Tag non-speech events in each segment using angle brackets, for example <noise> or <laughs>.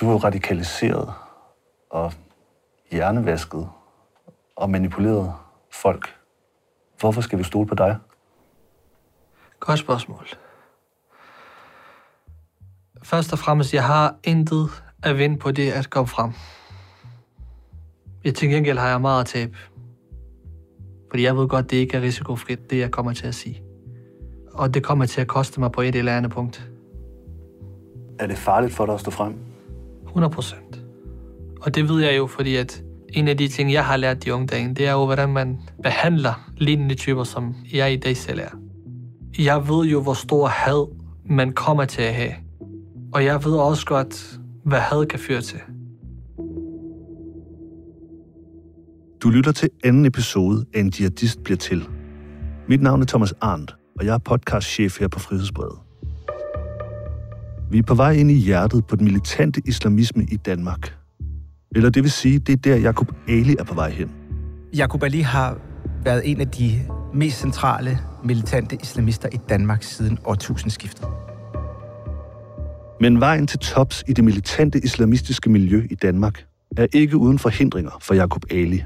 Du er radikaliseret og hjernevasket og manipuleret folk. Hvorfor skal vi stole på dig? Godt spørgsmål. Først og fremmest, jeg har intet at vinde på det at komme frem. I til gengæld har jeg meget at tabe. Fordi jeg ved godt, det ikke er risikofrit, det jeg kommer til at sige. Og det kommer til at koste mig på et eller andet punkt. Er det farligt for dig at stå frem? 100 procent. Og det ved jeg jo, fordi at en af de ting, jeg har lært de unge dage, det er jo, hvordan man behandler lignende typer, som jeg i dag selv er. Jeg ved jo, hvor stor had man kommer til at have. Og jeg ved også godt, hvad had kan føre til. Du lytter til anden episode af En Jihadist bliver til. Mit navn er Thomas Arndt, og jeg er podcastchef her på Frihedsbrevet. Vi er på vej ind i hjertet på den militante islamisme i Danmark. Eller det vil sige, det er der, Jakob Ali er på vej hen. Jakob Ali har været en af de mest centrale militante islamister i Danmark siden årtusindskiftet. Men vejen til tops i det militante islamistiske miljø i Danmark er ikke uden forhindringer for Jakob Ali.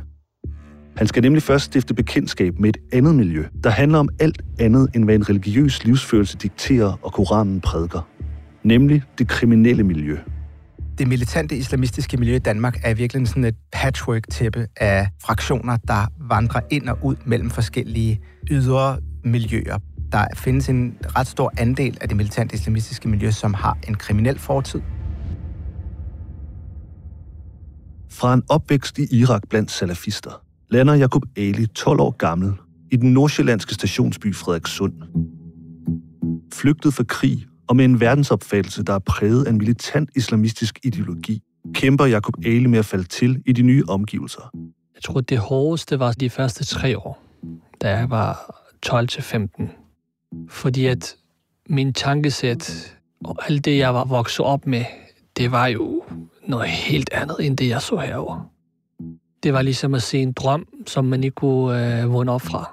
Han skal nemlig først stifte bekendtskab med et andet miljø, der handler om alt andet end hvad en religiøs livsførelse dikterer og Koranen prædiker. Nemlig det kriminelle miljø. Det militante islamistiske miljø i Danmark er virkelig sådan et patchwork-tæppe af fraktioner, der vandrer ind og ud mellem forskellige ydre miljøer. Der findes en ret stor andel af det militante islamistiske miljø, som har en kriminel fortid. Fra en opvækst i Irak blandt salafister, lander Jakob Ali 12 år gammel i den nordsjællandske stationsby Frederikssund. Flygtet fra krig og med en verdensopfattelse, der er præget af en militant islamistisk ideologi, kæmper Jakob Ali med at falde til i de nye omgivelser. Jeg tror, det hårdeste var de første tre år, da jeg var 12-15. Fordi at min tankesæt og alt det, jeg var vokset op med, det var jo noget helt andet, end det, jeg så herover. Det var ligesom at se en drøm, som man ikke kunne øh, vågne op fra.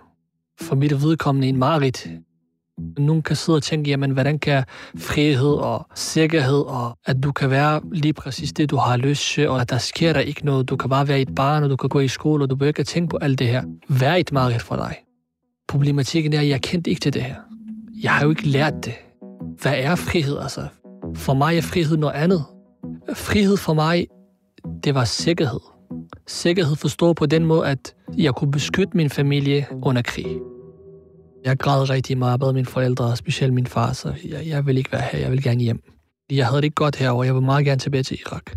For mit vedkommende en marit. Nogen kan sidde og tænke, jamen, hvordan kan frihed og sikkerhed, og at du kan være lige præcis det, du har lyst til, og at der sker der ikke noget. Du kan bare være et barn, og du kan gå i skole, og du behøver ikke at tænke på alt det her. Vær et mareridt for dig. Problematikken er, at jeg kendte ikke til det her. Jeg har jo ikke lært det. Hvad er frihed, altså? For mig er frihed noget andet. Frihed for mig, det var sikkerhed. Sikkerhed forstået på den måde, at jeg kunne beskytte min familie under krig. Jeg græd rigtig meget af mine forældre, specielt min far, så jeg, jeg vil ikke være her, jeg vil gerne hjem. Jeg havde det ikke godt herover, jeg vil meget gerne tilbage til Irak.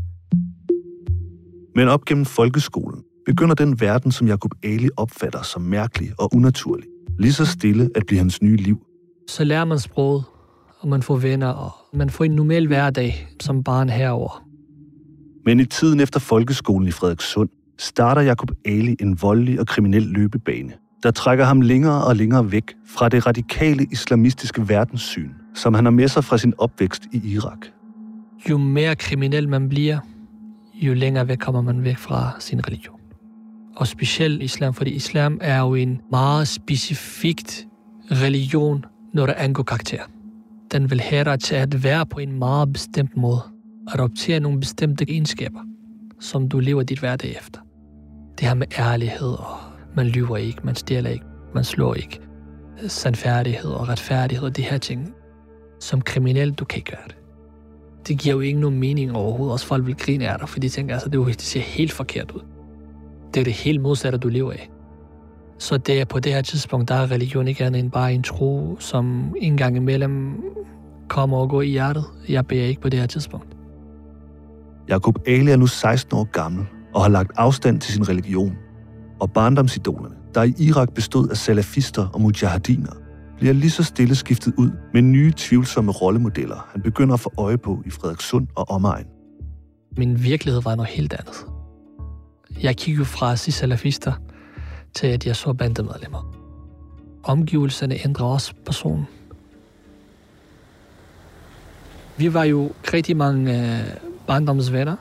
Men op gennem folkeskolen begynder den verden, som Jakob Ali opfatter som mærkelig og unaturlig, lige så stille at blive hans nye liv. Så lærer man sproget, og man får venner, og man får en normal hverdag som barn herover. Men i tiden efter folkeskolen i Frederikssund starter Jakob Ali en voldelig og kriminel løbebane, der trækker ham længere og længere væk fra det radikale islamistiske verdenssyn, som han har med sig fra sin opvækst i Irak. Jo mere kriminel man bliver, jo længere væk kommer man væk fra sin religion. Og specielt islam, fordi islam er jo en meget specifikt religion, når det angår karakter. Den vil have dig til at være på en meget bestemt måde. Adoptere nogle bestemte egenskaber, som du lever dit hverdag efter. Det her med ærlighed, og man lyver ikke, man stjæler ikke, man slår ikke. Sandfærdighed og retfærdighed og de her ting. Som kriminel, du kan ikke gøre det. Det giver jo ikke nogen mening overhovedet. Også folk vil grine af dig, fordi de tænker, altså, det, jo, det ser helt forkert ud. Det er det helt modsatte, du lever af. Så det er på det her tidspunkt, der er religion ikke andet end bare en tro, som en gang imellem kommer og går i hjertet. Jeg beder ikke på det her tidspunkt. Jakob Ali er nu 16 år gammel og har lagt afstand til sin religion. Og barndomsidolerne, der i Irak bestod af salafister og mujahediner, bliver lige så stille skiftet ud med nye tvivlsomme rollemodeller, han begynder at få øje på i Frederikssund og omegn. Min virkelighed var noget helt andet. Jeg kiggede fra at sige salafister til, at jeg så bandemedlemmer. Omgivelserne ændrer også personen. Vi var jo rigtig mange øh, barndomsvenner.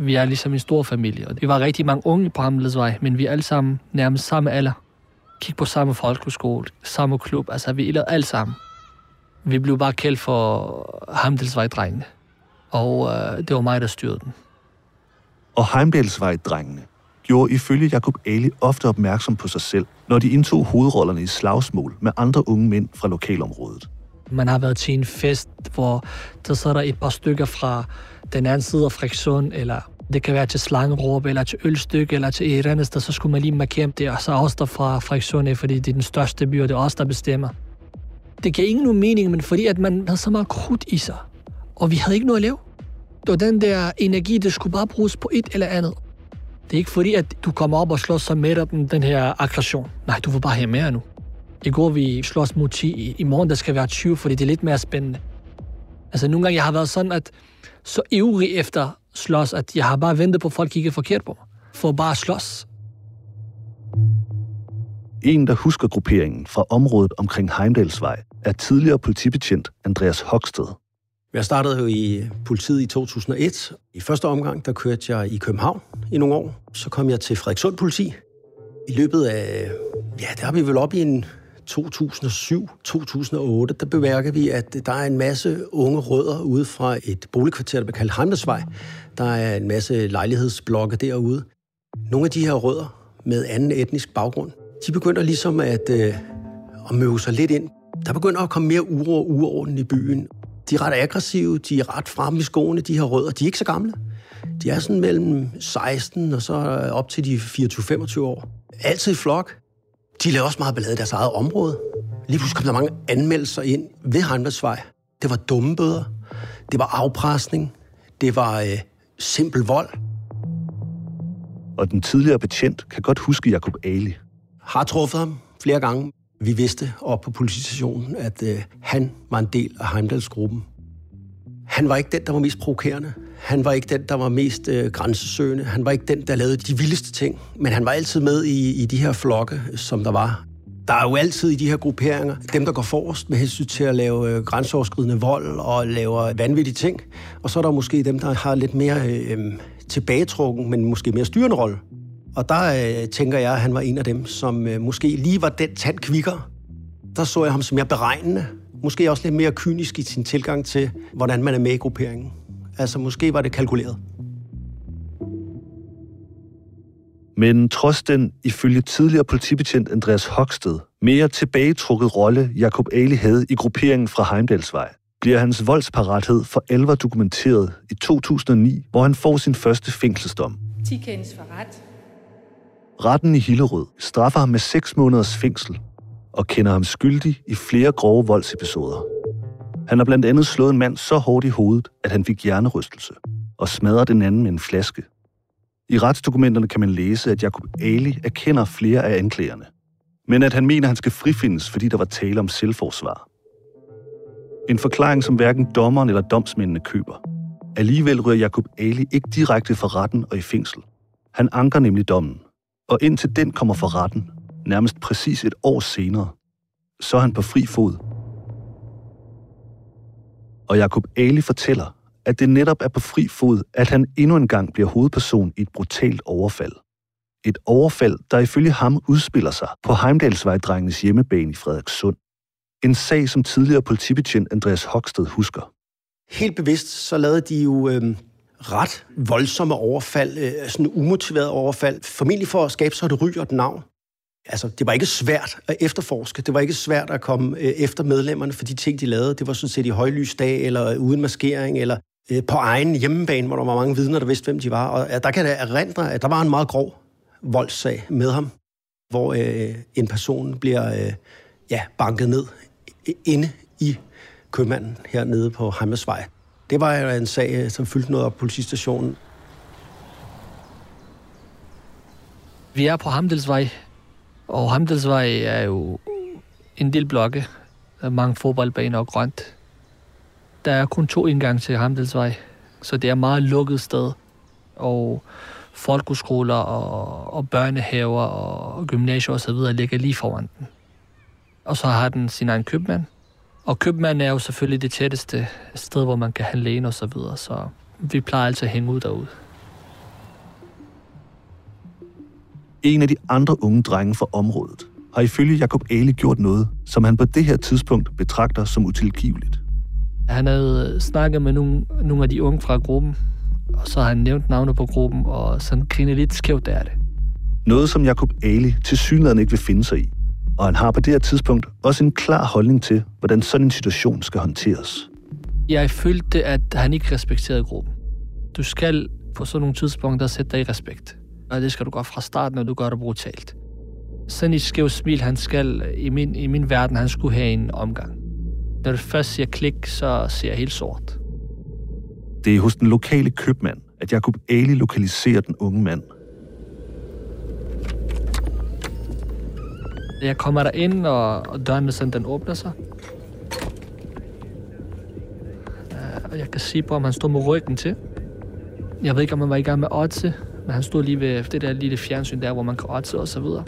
Vi er ligesom en stor familie, og vi var rigtig mange unge på Hamledsvej, men vi er alle sammen nærmest samme alder. Kig på samme folkeskole, samme klub, altså vi er alt sammen. Vi blev bare kaldt for Hamdelsvej-drengene. og øh, det var mig, der styrede den. Og Heimdalsvej-drengene gjorde ifølge Jakob Ali ofte opmærksom på sig selv, når de indtog hovedrollerne i slagsmål med andre unge mænd fra lokalområdet. Man har været til en fest, hvor der sidder der et par stykker fra den anden side af friktion, eller det kan være til slangeråb, eller til ølstykke, eller til et andet sted, så skulle man lige markere det, og så os der fra friktion, fordi det er den største by, og det er os, der bestemmer. Det giver ingen nogen mening, men fordi at man havde så meget krudt i sig, og vi havde ikke noget at lave. Det var den der energi, det skulle bare bruges på et eller andet. Det er ikke fordi, at du kommer op og slås sig med den, den her aggression. Nej, du vil bare have mere nu. I går vi slås mod 10, i morgen der skal være 20, fordi det er lidt mere spændende. Altså nogle gange jeg har været sådan, at så ivrig efter slås, at jeg har bare ventet på, at folk kigger forkert på mig. For bare at slås. En, der husker grupperingen fra området omkring Heimdalsvej, er tidligere politibetjent Andreas Hoksted. Jeg startede jo i politiet i 2001. I første omgang, der kørte jeg i København i nogle år. Så kom jeg til Frederikssund politi. I løbet af, ja, der har vi vel op i en 2007-2008, der bemærker vi, at der er en masse unge rødder ude fra et boligkvarter, der bliver kaldt Heimdalsvej. Der er en masse lejlighedsblokke derude. Nogle af de her rødder med anden etnisk baggrund, de begynder ligesom at, øh, at møve sig lidt ind. Der begynder at komme mere uro og uorden i byen. De er ret aggressive, de er ret fremme i skoene, de her rødder. De er ikke så gamle. De er sådan mellem 16 og så op til de 24-25 år. Altid i flok. De laver også meget ballade i deres eget område. Lige pludselig kom der mange anmeldelser ind ved Heimdalsvej. Det var dumme bøder. Det var afpresning. Det var øh, simpel vold. Og den tidligere betjent kan godt huske Jakob Ali. Har truffet ham flere gange. Vi vidste op på politistationen, at øh, han var en del af Heimdalsgruppen. Han var ikke den, der var mest provokerende. Han var ikke den, der var mest øh, grænsesøgende. Han var ikke den, der lavede de vildeste ting. Men han var altid med i, i de her flokke, som der var. Der er jo altid i de her grupperinger dem, der går forrest med hensyn til at lave øh, grænseoverskridende vold og laver vanvittige ting. Og så er der måske dem, der har lidt mere øh, øhm, tilbagetrukken, men måske mere styrende rolle. Og der øh, tænker jeg, at han var en af dem, som øh, måske lige var den tand kvikker. Der så jeg ham som mere beregnende. Måske også lidt mere kynisk i sin tilgang til, hvordan man er med i grupperingen. Altså måske var det kalkuleret. Men trods den, ifølge tidligere politibetjent Andreas Hoksted, mere tilbagetrukket rolle Jakob Ali havde i grupperingen fra Heimdalsvej, bliver hans voldsparathed for alvor dokumenteret i 2009, hvor han får sin første fængselsdom. 10 kendes for ret. Retten i Hillerød straffer ham med 6 måneders fængsel og kender ham skyldig i flere grove voldsepisoder. Han har blandt andet slået en mand så hårdt i hovedet, at han fik hjernerystelse, og smadret den anden med en flaske. I retsdokumenterne kan man læse, at Jakob Ali erkender flere af anklagerne, men at han mener, at han skal frifindes, fordi der var tale om selvforsvar. En forklaring, som hverken dommeren eller domsmændene køber. Alligevel rører Jakob Ali ikke direkte fra retten og i fængsel. Han anker nemlig dommen, og indtil den kommer for retten, nærmest præcis et år senere, så er han på fri fod og Jakob Ali fortæller, at det netop er på fri fod, at han endnu en gang bliver hovedperson i et brutalt overfald. Et overfald, der ifølge ham udspiller sig på Heimdalsvejdrengenes hjemmebane i Frederikssund. En sag, som tidligere politibetjent Andreas Hoksted husker. Helt bevidst så lavede de jo øh, ret voldsomme overfald, øh, sådan umotiveret overfald, formentlig for at skabe sig et ry og et navn altså, det var ikke svært at efterforske. Det var ikke svært at komme øh, efter medlemmerne for de ting, de lavede. Det var sådan set i højlysdag, eller uden maskering, eller øh, på egen hjemmebane, hvor der var mange vidner, der vidste, hvem de var. Og øh, der kan jeg erindre, at der var en meget grov voldssag med ham, hvor øh, en person bliver øh, ja, banket ned inde i købmanden hernede på Heimersvej. Det var en sag, som fyldte noget op på politistationen. Vi er på Hamdelsvej og Hamdelsvej er jo en del blokke. Der er mange fodboldbaner og grønt. Der er kun to indgange til Hamdelsvej, så det er et meget lukket sted. Og folkeskoler og, og børnehaver og gymnasier osv. ligger lige foran den. Og så har den sin egen købmand. Og købmanden er jo selvfølgelig det tætteste sted, hvor man kan handle ind og så videre, så vi plejer altså at hænge ud derude. En af de andre unge drenge fra området har ifølge Jakob Ali gjort noget, som han på det her tidspunkt betragter som utilgiveligt. Han havde snakket med nogle, nogle af de unge fra gruppen, og så har han nævnt navnet på gruppen, og sådan griner lidt skævt der er det. Noget, som Jakob Ali til synligheden ikke vil finde sig i. Og han har på det her tidspunkt også en klar holdning til, hvordan sådan en situation skal håndteres. Jeg følte, at han ikke respekterede gruppen. Du skal på sådan nogle tidspunkter sætte dig i respekt. Og det skal du gøre fra starten, når du gør det brutalt. Sådan et skævt smil, han skal i min, i min verden, han skulle have en omgang. Når det først siger klik, så ser jeg helt sort. Det er hos den lokale købmand, at Jakob Ali lokaliserer den unge mand. Jeg kommer der ind, og, og døren sådan, den åbner sig. Uh, og jeg kan sige på, om han står med ryggen til. Jeg ved ikke, om han var i gang med otte, men han stod lige ved det der lille fjernsyn der, hvor man kan otte og så videre.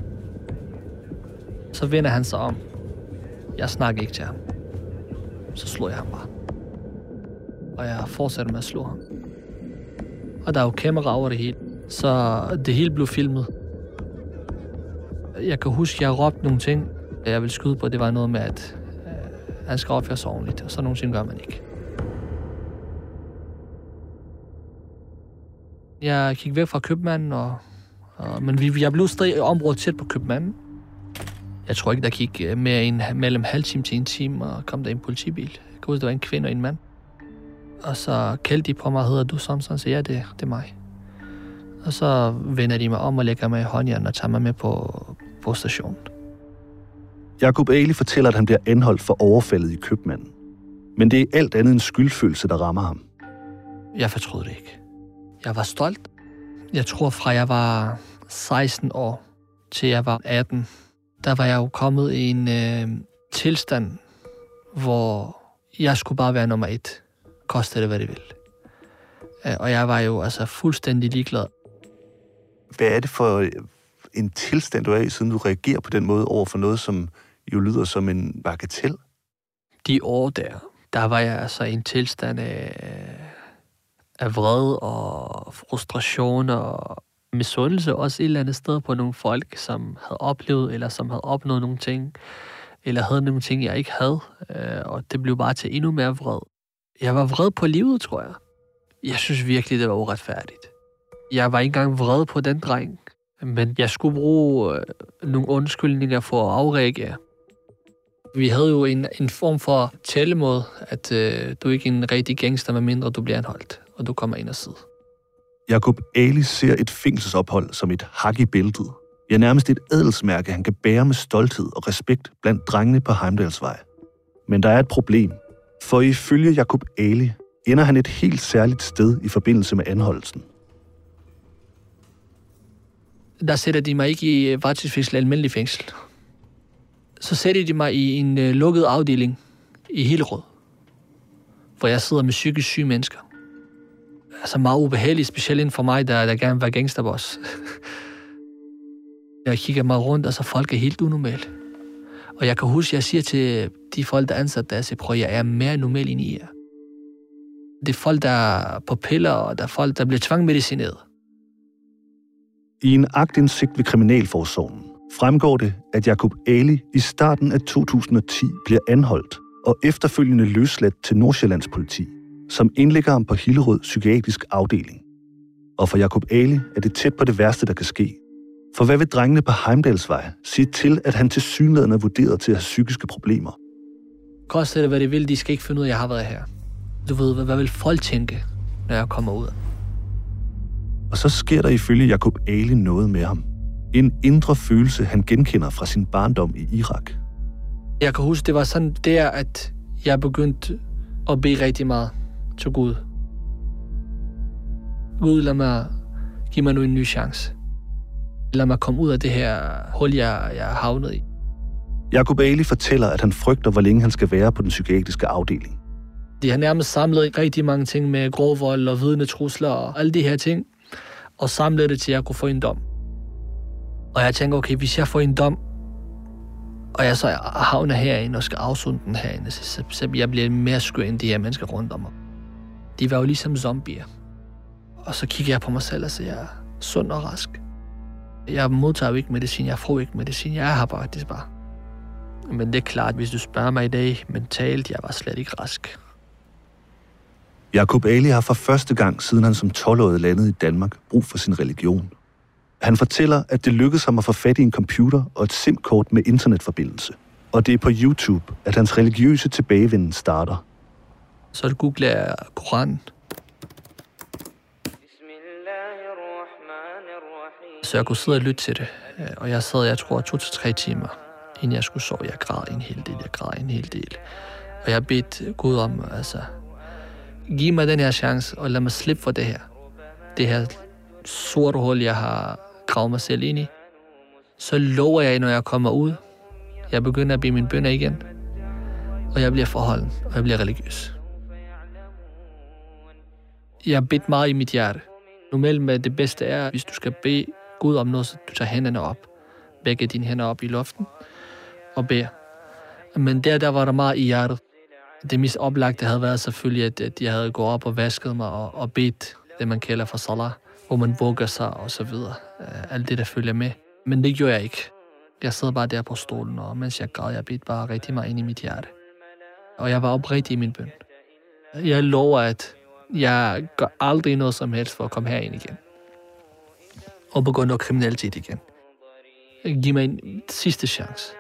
Så vender han sig om. Jeg snakker ikke til ham. Så slår jeg ham bare. Og jeg fortsætter med at slå ham. Og der er jo kamera over det hele. Så det hele blev filmet. Jeg kan huske, jeg råbte nogle ting, jeg ville skyde på. Det var noget med, at øh, han skal opføre sig ordentligt, og så nogle ting gør man ikke. Jeg gik væk fra købmanden, og, og, men vi, jeg blev stadig området tæt på købmanden. Jeg tror ikke, der gik øh, mere end mellem halv time til en time, og kom der en politibil. Jeg kan huske, der var en kvinde og en mand. Og så kaldte de på mig, hedder du sådan, sådan, så ja, det, det er mig. Og så vender de mig om og lægger mig i håndjern og tager mig med på, på stationen. Jakob Ali fortæller, at han bliver anholdt for overfaldet i købmanden. Men det er alt andet end skyldfølelse, der rammer ham. Jeg fortrød det ikke. Jeg var stolt. Jeg tror fra jeg var 16 år til jeg var 18, der var jeg jo kommet i en øh, tilstand, hvor jeg skulle bare være nummer et. Koste det, hvad det vil. Øh, og jeg var jo altså fuldstændig ligeglad. Hvad er det for en tilstand, du er i, siden du reagerer på den måde over for noget, som jo lyder som en bagatel? De år der, der var jeg altså i en tilstand af, af vred og frustration og misundelse også et eller andet sted på nogle folk, som havde oplevet, eller som havde opnået nogle ting, eller havde nogle ting, jeg ikke havde. Øh, og det blev bare til endnu mere vred. Jeg var vred på livet, tror jeg. Jeg synes virkelig, det var uretfærdigt. Jeg var ikke engang vred på den dreng, men jeg skulle bruge øh, nogle undskyldninger for at afreagere. Vi havde jo en, en form for tællemåde, at øh, du er ikke en rigtig gangster, medmindre du bliver anholdt, og du kommer ind og sidder. Jakob Ali ser et fængselsophold som et hak i bæltet. Ja, nærmest et adelsmærke, han kan bære med stolthed og respekt blandt drengene på Heimdalsvej. Men der er et problem, for ifølge Jakob Ali ender han et helt særligt sted i forbindelse med anholdelsen. Der sætter de mig ikke i øh, varetægtsfængsel almindelig fængsel. Så sætter de mig i en øh, lukket afdeling i Hillerød, hvor jeg sidder med psykisk syge mennesker altså meget ubehageligt, specielt inden for mig, der, der gerne vil være gangsterboss. <laughs> jeg kigger mig rundt, og så folk er helt unormale. Og jeg kan huske, at jeg siger til de folk, der er ansat der, jeg siger, prøv, jeg er mere normal end I er. Det er folk, der er på piller, og der er folk, der bliver tvangmedicineret. I en agtindsigt ved Kriminalforsorgen fremgår det, at Jakob Ali i starten af 2010 bliver anholdt og efterfølgende løsladt til Nordsjællands politi som indlægger ham på Hillerød Psykiatrisk Afdeling. Og for Jakob Ali er det tæt på det værste, der kan ske. For hvad vil drengene på Heimdalsvej sige til, at han til synligheden er vurderet til at have psykiske problemer? Koste det, hvad det vil, de skal ikke finde ud af, at jeg har været her. Du ved, hvad, hvad vil folk tænke, når jeg kommer ud? Og så sker der ifølge Jakob Ali noget med ham. En indre følelse, han genkender fra sin barndom i Irak. Jeg kan huske, det var sådan der, at jeg begyndte at bede rigtig meget til Gud. Gud, lad mig give mig nu en ny chance. Lad mig komme ud af det her hul, jeg, jeg er havnet i. Jacob Ali fortæller, at han frygter, hvor længe han skal være på den psykiatriske afdeling. De har nærmest samlet rigtig mange ting med grov vold og vidnetrusler og alle de her ting, og samlet det til, at jeg kunne få en dom. Og jeg tænker, okay, hvis jeg får en dom, og jeg så havner herinde og skal afsunde den herinde, så, så jeg bliver mere skør end de her mennesker rundt om mig. De var jo ligesom zombier. Og så kigger jeg på mig selv og siger, jeg er sund og rask. Jeg modtager jo ikke medicin, jeg får ikke medicin, jeg er her faktisk bare. Men det er klart, hvis du spørger mig i dag mentalt, jeg var slet ikke rask. Jakob Ali har for første gang, siden han som 12-årig landede i Danmark, brug for sin religion. Han fortæller, at det lykkedes ham at få fat i en computer og et SIM-kort med internetforbindelse. Og det er på YouTube, at hans religiøse tilbagevenden starter. Så googler jeg Koran. Så jeg kunne sidde og lytte til det. Øh, og jeg sad, jeg tror, to til tre timer, inden jeg skulle sove. Jeg græd en hel del, jeg græd en hel del. Og jeg bedt Gud om, altså, giv mig den her chance, og lad mig slippe for det her. Det her sorte hul, jeg har gravet mig selv ind i. Så lover jeg, når jeg kommer ud, jeg begynder at blive min bønder igen. Og jeg bliver forholden, og jeg bliver religiøs. Jeg bedt meget i mit hjerte. Normalt det bedste er, hvis du skal bede Gud om noget, så du tager hænderne op. Begge dine hænder op i luften og beder. Men der, der var der meget i hjertet. Det mest oplagte havde været selvfølgelig, at, at jeg havde gået op og vasket mig og, og bedt det, man kalder for salah, hvor man vugger sig og så videre. Øh, alt det, der følger med. Men det gjorde jeg ikke. Jeg sad bare der på stolen, og mens jeg græd, jeg bedte bare rigtig meget ind i mit hjerte. Og jeg var oprigtig i min bøn. Jeg lover, at jeg gør aldrig noget som helst for at komme herind igen. Og begå noget kriminalitet igen. Giv mig en sidste chance.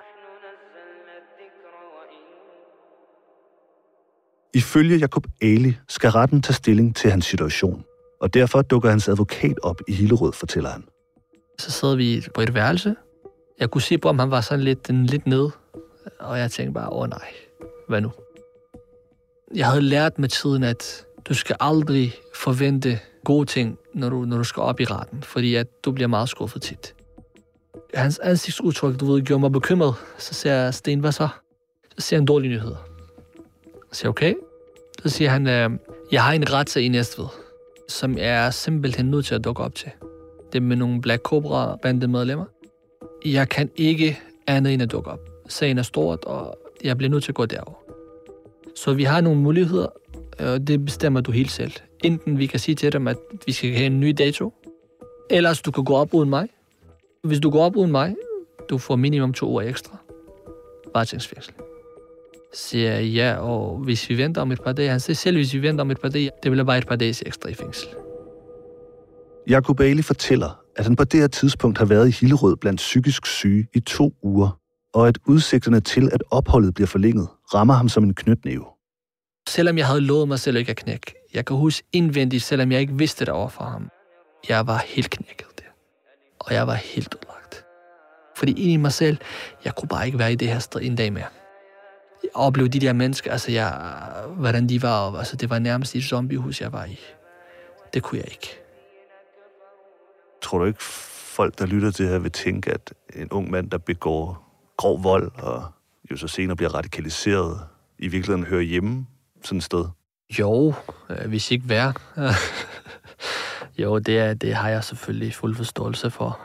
Ifølge Jakob Ali skal retten tage stilling til hans situation, og derfor dukker hans advokat op i Hillerød, fortæller han. Så sad vi på et værelse. Jeg kunne se på, om han var sådan lidt, lidt ned, og jeg tænkte bare, åh nej, hvad nu? Jeg havde lært med tiden, at du skal aldrig forvente gode ting, når du, når du skal op i retten, fordi at du bliver meget skuffet tit. Hans ansigtsudtryk, du ved, gjorde mig bekymret. Så siger jeg, Sten, hvad så? Så siger han dårlige nyheder. Så siger okay. Så siger han, øh, jeg har en retssag i Næstved, som jeg er simpelthen nødt til at dukke op til. Det er med nogle Black Cobra bandemedlemmer. Jeg kan ikke andet end at dukke op. Sagen er stort, og jeg bliver nødt til at gå derover. Så vi har nogle muligheder, og det bestemmer du helt selv. Enten vi kan sige til dem, at vi skal have en ny dato, eller du kan gå op uden mig. Hvis du går op uden mig, du får minimum to uger ekstra varetægtsfængsel siger jeg ja, og hvis vi venter om et par dage, han siger selv, hvis vi venter om et par dage, det bliver bare et par dage ekstra i fængsel. Jakob Bailey fortæller, at han på det her tidspunkt har været i Hillerød blandt psykisk syge i to uger, og at udsigterne til, at opholdet bliver forlænget, rammer ham som en knytnæve. Selvom jeg havde lovet mig selv ikke at knække, jeg kan huske indvendigt, selvom jeg ikke vidste det over for ham, jeg var helt knækket der. Og jeg var helt udlagt. Fordi ind i mig selv, jeg kunne bare ikke være i det her sted en dag mere opleve de der mennesker, altså jeg, hvordan de var, altså det var nærmest et zombiehus, jeg var i. Det kunne jeg ikke. Tror du ikke, folk, der lytter til her, vil tænke, at en ung mand, der begår grov vold, og jo så senere bliver radikaliseret, i virkeligheden hører hjemme sådan et sted? Jo, øh, hvis ikke værre. <laughs> jo, det, er, det har jeg selvfølgelig fuld forståelse for.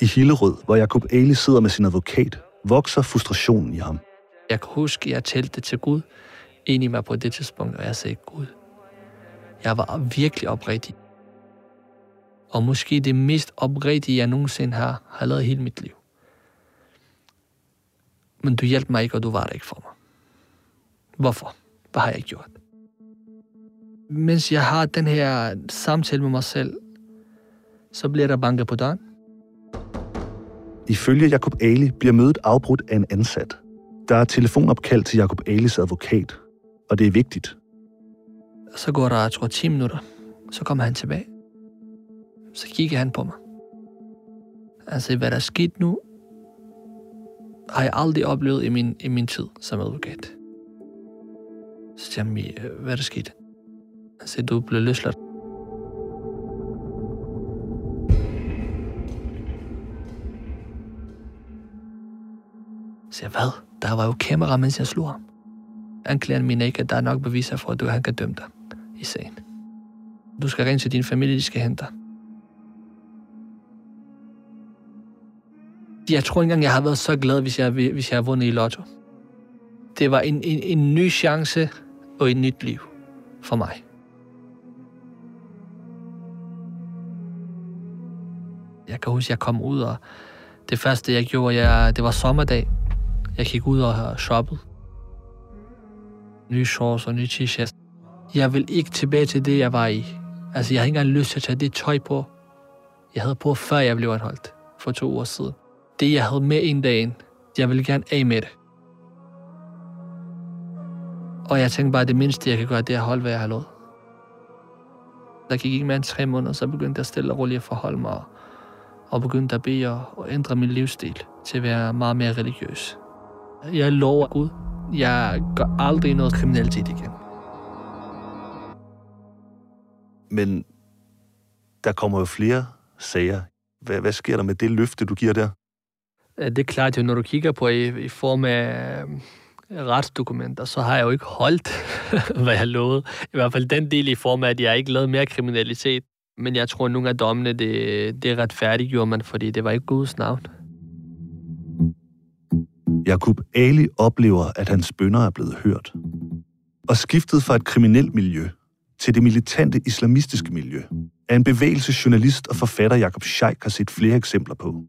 I Hillerød, hvor Jacob Ali sidder med sin advokat, vokser frustrationen i ham. Jeg kan huske, at jeg talte til Gud ind i mig på det tidspunkt, og jeg sagde, Gud, jeg var virkelig oprigtig. Og måske det mest oprigtige, jeg nogensinde har, har lavet hele mit liv. Men du hjalp mig ikke, og du var der ikke for mig. Hvorfor? Hvad har jeg gjort? Mens jeg har den her samtale med mig selv, så bliver der banket på døren. Ifølge Jakob Ali bliver mødet afbrudt af en ansat. Der er telefonopkald til Jakob Alis advokat, og det er vigtigt. Så går der, jeg tror, 10 minutter. Så kommer han tilbage. Så kigger han på mig. Siger, hvad der er sket nu, har jeg aldrig oplevet i min, i min tid som advokat. Så siger han, hvad er der sket? Han siger, du blev løsladt. siger, hvad? Der var jo kamera, mens jeg slog ham. Anklageren mener ikke, at der er nok beviser for, at du han kan dømme dig i sagen. Du skal ringe til din familie, de skal hente dig. Jeg tror ikke engang, jeg har været så glad, hvis jeg, hvis jeg har vundet i lotto. Det var en, en, en ny chance og et nyt liv for mig. Jeg kan huske, at jeg kom ud, og det første, jeg gjorde, jeg, det var sommerdag. Jeg gik ud og shoppede. nye shorts og nye t-shirts. Jeg vil ikke tilbage til det, jeg var i. Altså, jeg havde ikke engang lyst til at tage det tøj på, jeg havde på, før jeg blev anholdt for to år siden. Det, jeg havde med en dag, jeg ville gerne af med det. Og jeg tænkte bare, at det mindste, jeg kan gøre, det er at holde, hvad jeg har lovet. Der gik ikke mere end tre måneder, så begyndte jeg stille og roligt at forholde mig, og begyndte at bede og ændre min livsstil til at være meget mere religiøs. Jeg lover Gud, jeg gør aldrig noget kriminalitet igen. Men der kommer jo flere sager. Hvad, hvad sker der med det løfte, du giver der? Øh, det er klart at når du kigger på i, i form af øh, retsdokumenter, så har jeg jo ikke holdt, <laughs> hvad jeg lovede. I hvert fald den del i form af, at jeg ikke lavede mere kriminalitet. Men jeg tror, at nogle af dommene, det, det retfærdiggjorde man, fordi det var ikke Guds navn. Jakub Ali oplever, at hans bønder er blevet hørt. Og skiftet fra et kriminelt miljø til det militante islamistiske miljø, er en bevægelsesjournalist og forfatter Jakob Scheik har set flere eksempler på.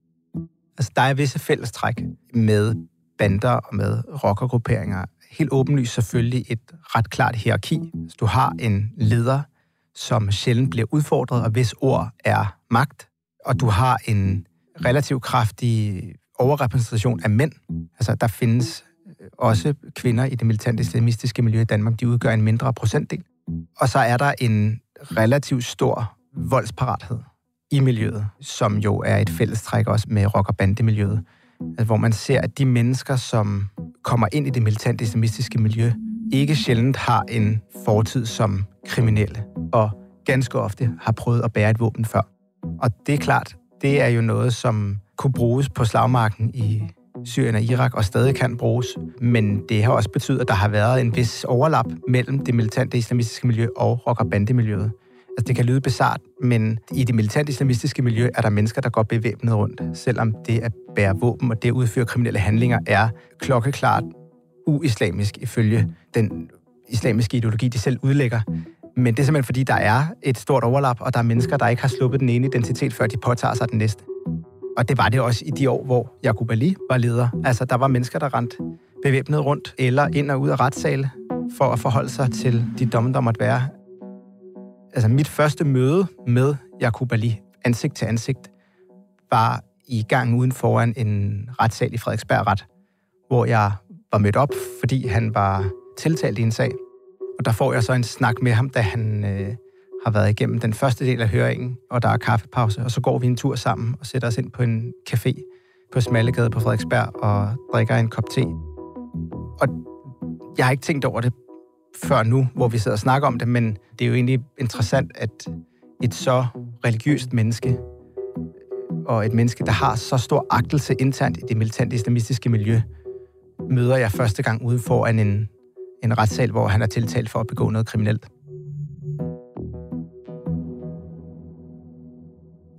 Altså, der er visse fællestræk med bander og med rockergrupperinger. Helt åbenlyst selvfølgelig et ret klart hierarki. Du har en leder, som sjældent bliver udfordret, og hvis ord er magt. Og du har en relativt kraftig overrepræsentation af mænd. Altså, der findes øh, også kvinder i det militante islamistiske miljø i Danmark. De udgør en mindre procentdel. Og så er der en relativt stor voldsparathed i miljøet, som jo er et fællestræk også med rock- og bandemiljøet, altså, hvor man ser, at de mennesker, som kommer ind i det militante islamistiske miljø, ikke sjældent har en fortid som kriminelle, og ganske ofte har prøvet at bære et våben før. Og det er klart, det er jo noget, som kunne bruges på slagmarken i Syrien og Irak, og stadig kan bruges. Men det har også betydet, at der har været en vis overlap mellem det militante islamistiske miljø og rock- og bandemiljøet. Altså, det kan lyde bizart, men i det militant islamistiske miljø er der mennesker, der går bevæbnet rundt, selvom det at bære våben og det at udføre kriminelle handlinger er klokkeklart uislamisk ifølge den islamiske ideologi, de selv udlægger. Men det er simpelthen fordi, der er et stort overlap, og der er mennesker, der ikke har sluppet den ene identitet, før de påtager sig den næste. Og det var det også i de år, hvor Jacob Ali var leder. Altså, der var mennesker, der rent bevæbnet rundt eller ind og ud af retssale for at forholde sig til de domme, der måtte være. Altså, mit første møde med Jacob Ali, ansigt til ansigt, var i gang uden foran en retssal i Frederiksberg Ret, hvor jeg var mødt op, fordi han var tiltalt i en sag. Og der får jeg så en snak med ham, da han øh, har været igennem den første del af høringen, og der er kaffepause, og så går vi en tur sammen og sætter os ind på en café på Smallegade på Frederiksberg og drikker en kop te. Og jeg har ikke tænkt over det før nu, hvor vi sidder og snakker om det, men det er jo egentlig interessant, at et så religiøst menneske, og et menneske, der har så stor agtelse internt i det militante islamistiske miljø, møder jeg første gang ude foran en, en retssal, hvor han er tiltalt for at begå noget kriminelt.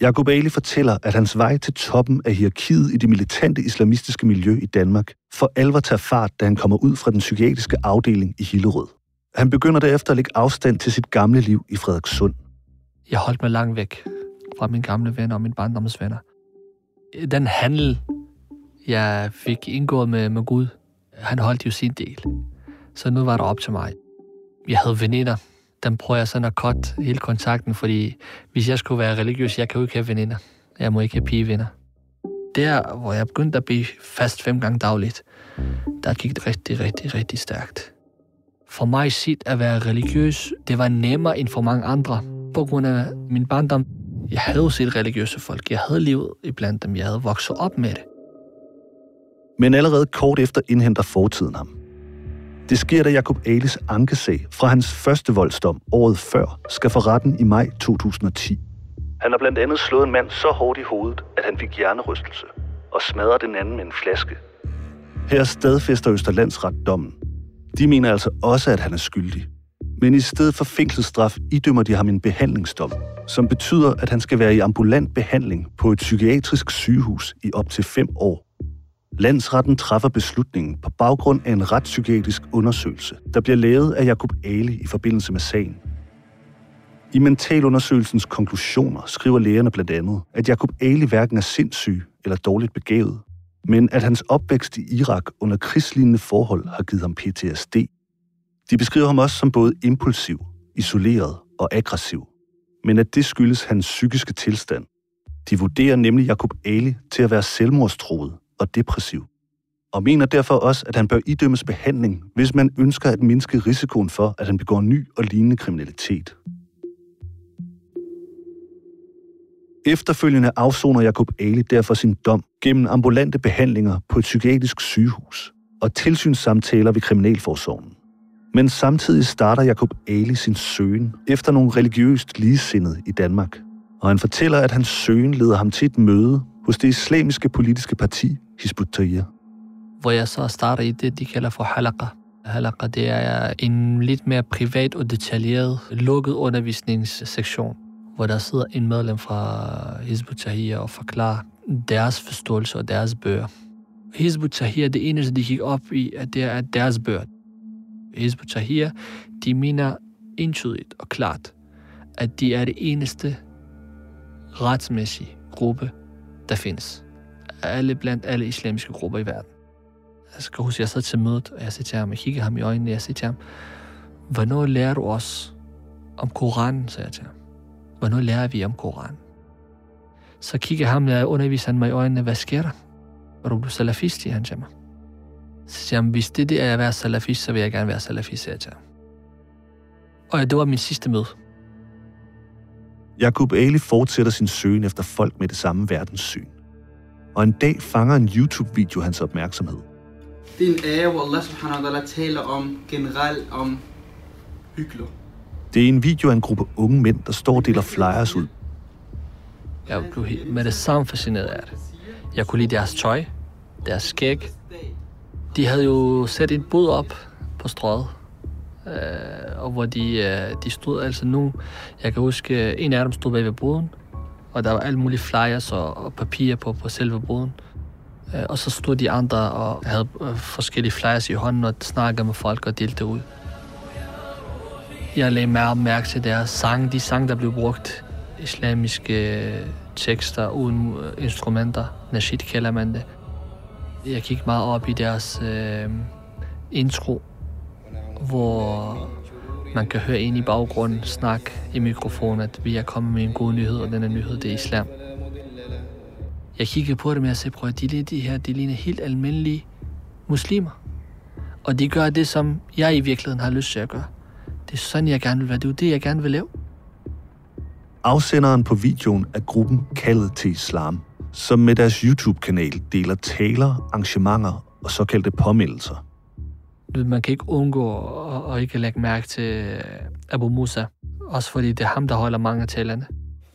Jacob Ali fortæller, at hans vej til toppen af hierarkiet i det militante islamistiske miljø i Danmark for alvor tager fart, da han kommer ud fra den psykiatriske afdeling i Hillerød. Han begynder derefter at lægge afstand til sit gamle liv i Frederikssund. Jeg holdt mig langt væk fra mine gamle venner og mine barndomsvenner. Den handel, jeg fik indgået med, med Gud, han holdt jo sin del. Så nu var det op til mig. Jeg havde veninder, den prøver jeg sådan at cut hele kontakten, fordi hvis jeg skulle være religiøs, jeg kan jo ikke have veninder. Jeg må ikke have pigevenner. Der, hvor jeg begyndte at blive fast fem gange dagligt, der gik det rigtig, rigtig, rigtig stærkt. For mig sit at være religiøs, det var nemmere end for mange andre. På grund af min barndom, jeg havde jo set religiøse folk. Jeg havde levet iblandt dem. Jeg havde vokset op med det. Men allerede kort efter indhenter fortiden ham. Det sker, da Jacob Alis ankesag fra hans første voldsdom året før skal for retten i maj 2010. Han har blandt andet slået en mand så hårdt i hovedet, at han fik hjernerystelse og smadret den anden med en flaske. Her stadfæster Østerlandsret dommen. De mener altså også, at han er skyldig. Men i stedet for fængselsstraf idømmer de ham en behandlingsdom, som betyder, at han skal være i ambulant behandling på et psykiatrisk sygehus i op til fem år. Landsretten træffer beslutningen på baggrund af en retspsykiatrisk undersøgelse, der bliver lavet af Jakob Ali i forbindelse med sagen. I mentalundersøgelsens konklusioner skriver lægerne blandt andet, at Jakob Ali hverken er sindssyg eller dårligt begavet, men at hans opvækst i Irak under krigslignende forhold har givet ham PTSD. De beskriver ham også som både impulsiv, isoleret og aggressiv, men at det skyldes hans psykiske tilstand. De vurderer nemlig Jakob Ali til at være selvmordstroet og depressiv, og mener derfor også, at han bør idømmes behandling, hvis man ønsker at mindske risikoen for, at han begår ny og lignende kriminalitet. Efterfølgende afsoner Jacob Ali derfor sin dom gennem ambulante behandlinger på et psykiatrisk sygehus og tilsynssamtaler ved Kriminalforsorgen. Men samtidig starter Jacob Ali sin søgen efter nogle religiøst ligesindede i Danmark. Og han fortæller, at hans søgen leder ham til et møde hos det islamiske politiske parti Hizbut Tahrir. Hvor jeg så starter i det, de kalder for halaqa. Halaqa, det er en lidt mere privat og detaljeret, lukket undervisningssektion, hvor der sidder en medlem fra Hizbut Tahrir og forklarer deres forståelse og deres bøger. Hizbut Tahrir, det eneste, de gik op i, at det er deres bøger. Hizbut Tahrir, de mener entydigt og klart, at de er det eneste retsmæssige gruppe, der findes. Alle blandt alle islamiske grupper i verden. Jeg skal huske, jeg sad til mødet, og jeg sagde til ham, jeg kiggede ham i øjnene, og jeg sagde til ham, hvornår lærer du os om Koranen, sagde jeg til ham. Hvornår lærer vi om Koranen? Så kigger ham, der underviser han mig i øjnene, hvad sker der? Er du salafist, siger han til mig. Så siger han, hvis det, det er at være salafist, så vil jeg gerne være salafist, siger jeg til ham. Og det var min sidste møde. Jacob Ali fortsætter sin søgen efter folk med det samme verdenssyn. Og en dag fanger en YouTube-video hans opmærksomhed. Det er en ære, hvor Allah subhanahu wa ta'ala taler om generelt om hykler. Det er en video af en gruppe unge mænd, der står og deler flyers ud. Jeg blev helt med det samme fascineret af det. Jeg kunne lide deres tøj, deres skæg. De havde jo sat et bod op på strøget, øh, og hvor de, øh, de stod altså nu. Jeg kan huske, øh, en af dem stod bag ved boden, og der var alle mulige flyers og, og papir på, på selve boden. Øh, og så stod de andre og havde øh, forskellige flyers i hånden og snakkede med folk og delte ud. Jeg lagde meget mærke til deres sang, de sang, der blev brugt. Islamiske øh, tekster uden øh, instrumenter. Nasheed kalder man det. Jeg gik meget op i deres øh, intro, hvor man kan høre ind i baggrunden snak i mikrofonen, at vi er kommet med en god nyhed, og den nyhed, det er islam. Jeg kiggede på dem, og jeg sagde, prøv at de, de her, de ligner helt almindelige muslimer. Og de gør det, som jeg i virkeligheden har lyst til at gøre. Det er sådan, jeg gerne vil være. Det er jo det, jeg gerne vil lave. Afsenderen på videoen er gruppen Kaldet til Islam, som med deres YouTube-kanal deler taler, arrangementer og såkaldte påmeldelser. Man kan ikke undgå at, ikke lægge mærke til Abu Musa. Også fordi det er ham, der holder mange af talerne.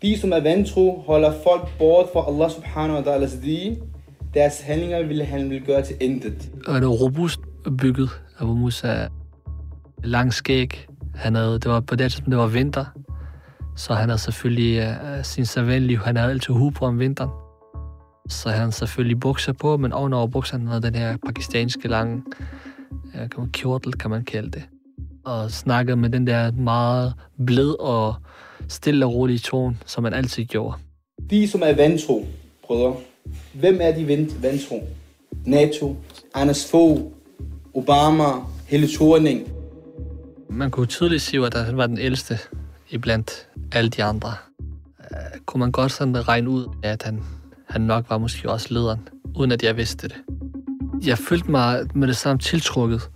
De, som er vantro, holder folk bort fra Allah subhanahu wa ta'alas dige. Deres handlinger vil han vil gøre til intet. Og det er robust bygget. Abu Musa lang skæg. Han havde, det var på det tidspunkt, det var vinter. Så han havde selvfølgelig uh, sin sædvanlige, han havde altid hue på om vinteren. Så han havde selvfølgelig bukser på, men ovenover bukserne havde den her pakistanske lange uh, kjortel, kan man kalde det. Og snakkede med den der meget blød og stille og rolige tone, som man altid gjorde. De, som er vantro, brødre. Hvem er de vantro? NATO, Anders Fogh, Obama, Helle Thorning. Man kunne tydeligt se, at han var den ældste iblandt alle de andre. Uh, kunne man godt sådan regne ud, at han, han nok var måske også lederen, uden at jeg vidste det. Jeg følte mig med det samme tiltrukket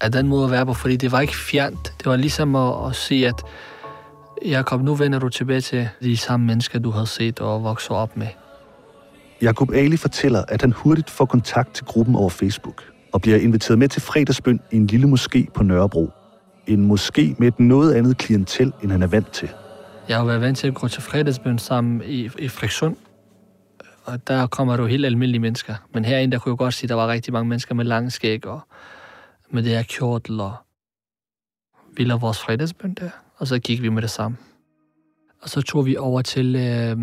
af den måde at være på, fordi det var ikke fjernt. Det var ligesom at, at se, at Jakob, nu vender du tilbage til de samme mennesker, du havde set og vokset op med. Jakob Ali fortæller, at han hurtigt får kontakt til gruppen over Facebook og bliver inviteret med til fredagsbøn i en lille moské på Nørrebro. En moské med et noget andet klientel, end han er vant til. Jeg har været vant til at gå til fredagsbøn sammen i, i Frederikssund, og der kommer du helt almindelige mennesker. Men herinde, der kunne jeg godt sige, at der var rigtig mange mennesker med lange skæg og med det her kjortel, og vi lavede vores fredagsbøn der, og så gik vi med det samme. Og så tog vi over til øh,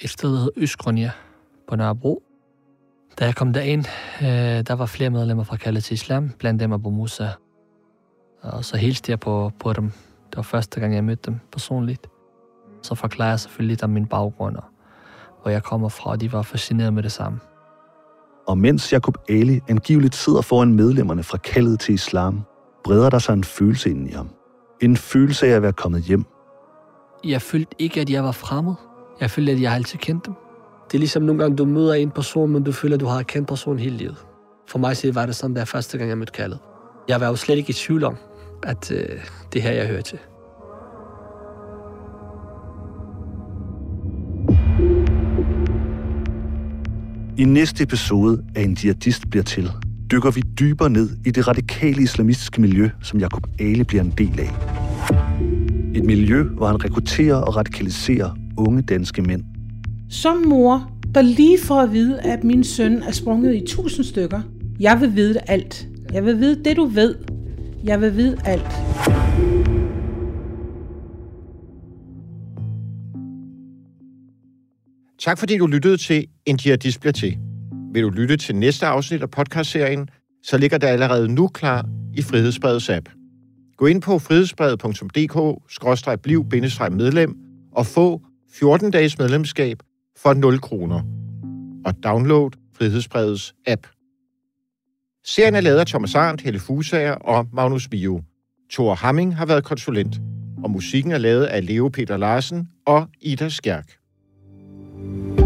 et sted, der hed Østgrønja på Nørrebro. Da jeg kom derind, øh, der var flere medlemmer fra Kaldet til Islam, blandt dem Abu Musa. Og så hilste jeg på, på dem. Det var første gang, jeg mødte dem personligt. Så forklarer jeg selvfølgelig lidt om min baggrund, og hvor jeg kommer fra, og de var fascineret med det samme. Og mens Jacob Ali angiveligt sidder foran medlemmerne fra Kaldet til Islam, breder der sig en følelse inden i ham. En følelse af at være kommet hjem. Jeg følte ikke, at jeg var fremmed. Jeg følte, at jeg altid kendte dem. Det er ligesom nogle gange, du møder en person, men du føler, at du har kendt personen hele livet. For mig så var det sådan, der første gang, jeg mødte kaldet. Jeg var jo slet ikke i tvivl om, at øh, det her, jeg hører til. I næste episode af En jihadist bliver til, dykker vi dybere ned i det radikale islamistiske miljø, som Jacob Ali bliver en del af. Et miljø, hvor han rekrutterer og radikaliserer unge danske mænd. Som mor, der lige får at vide, at min søn er sprunget i tusind stykker. Jeg vil vide alt. Jeg vil vide det, du ved. Jeg vil vide alt. Tak fordi du lyttede til En Jihadist bliver til. Vil du lytte til næste afsnit af podcastserien, så ligger der allerede nu klar i Frihedsbredets app. Gå ind på frihedsbredet.dk-bliv-medlem og få 14 dages medlemskab for 0 kroner. Og download Frihedsbredets app. Serien er lavet af Thomas Arndt, Helle Fusager og Magnus Bio. Thor Hamming har været konsulent, og musikken er lavet af Leo Peter Larsen og Ida Skjærk. thank you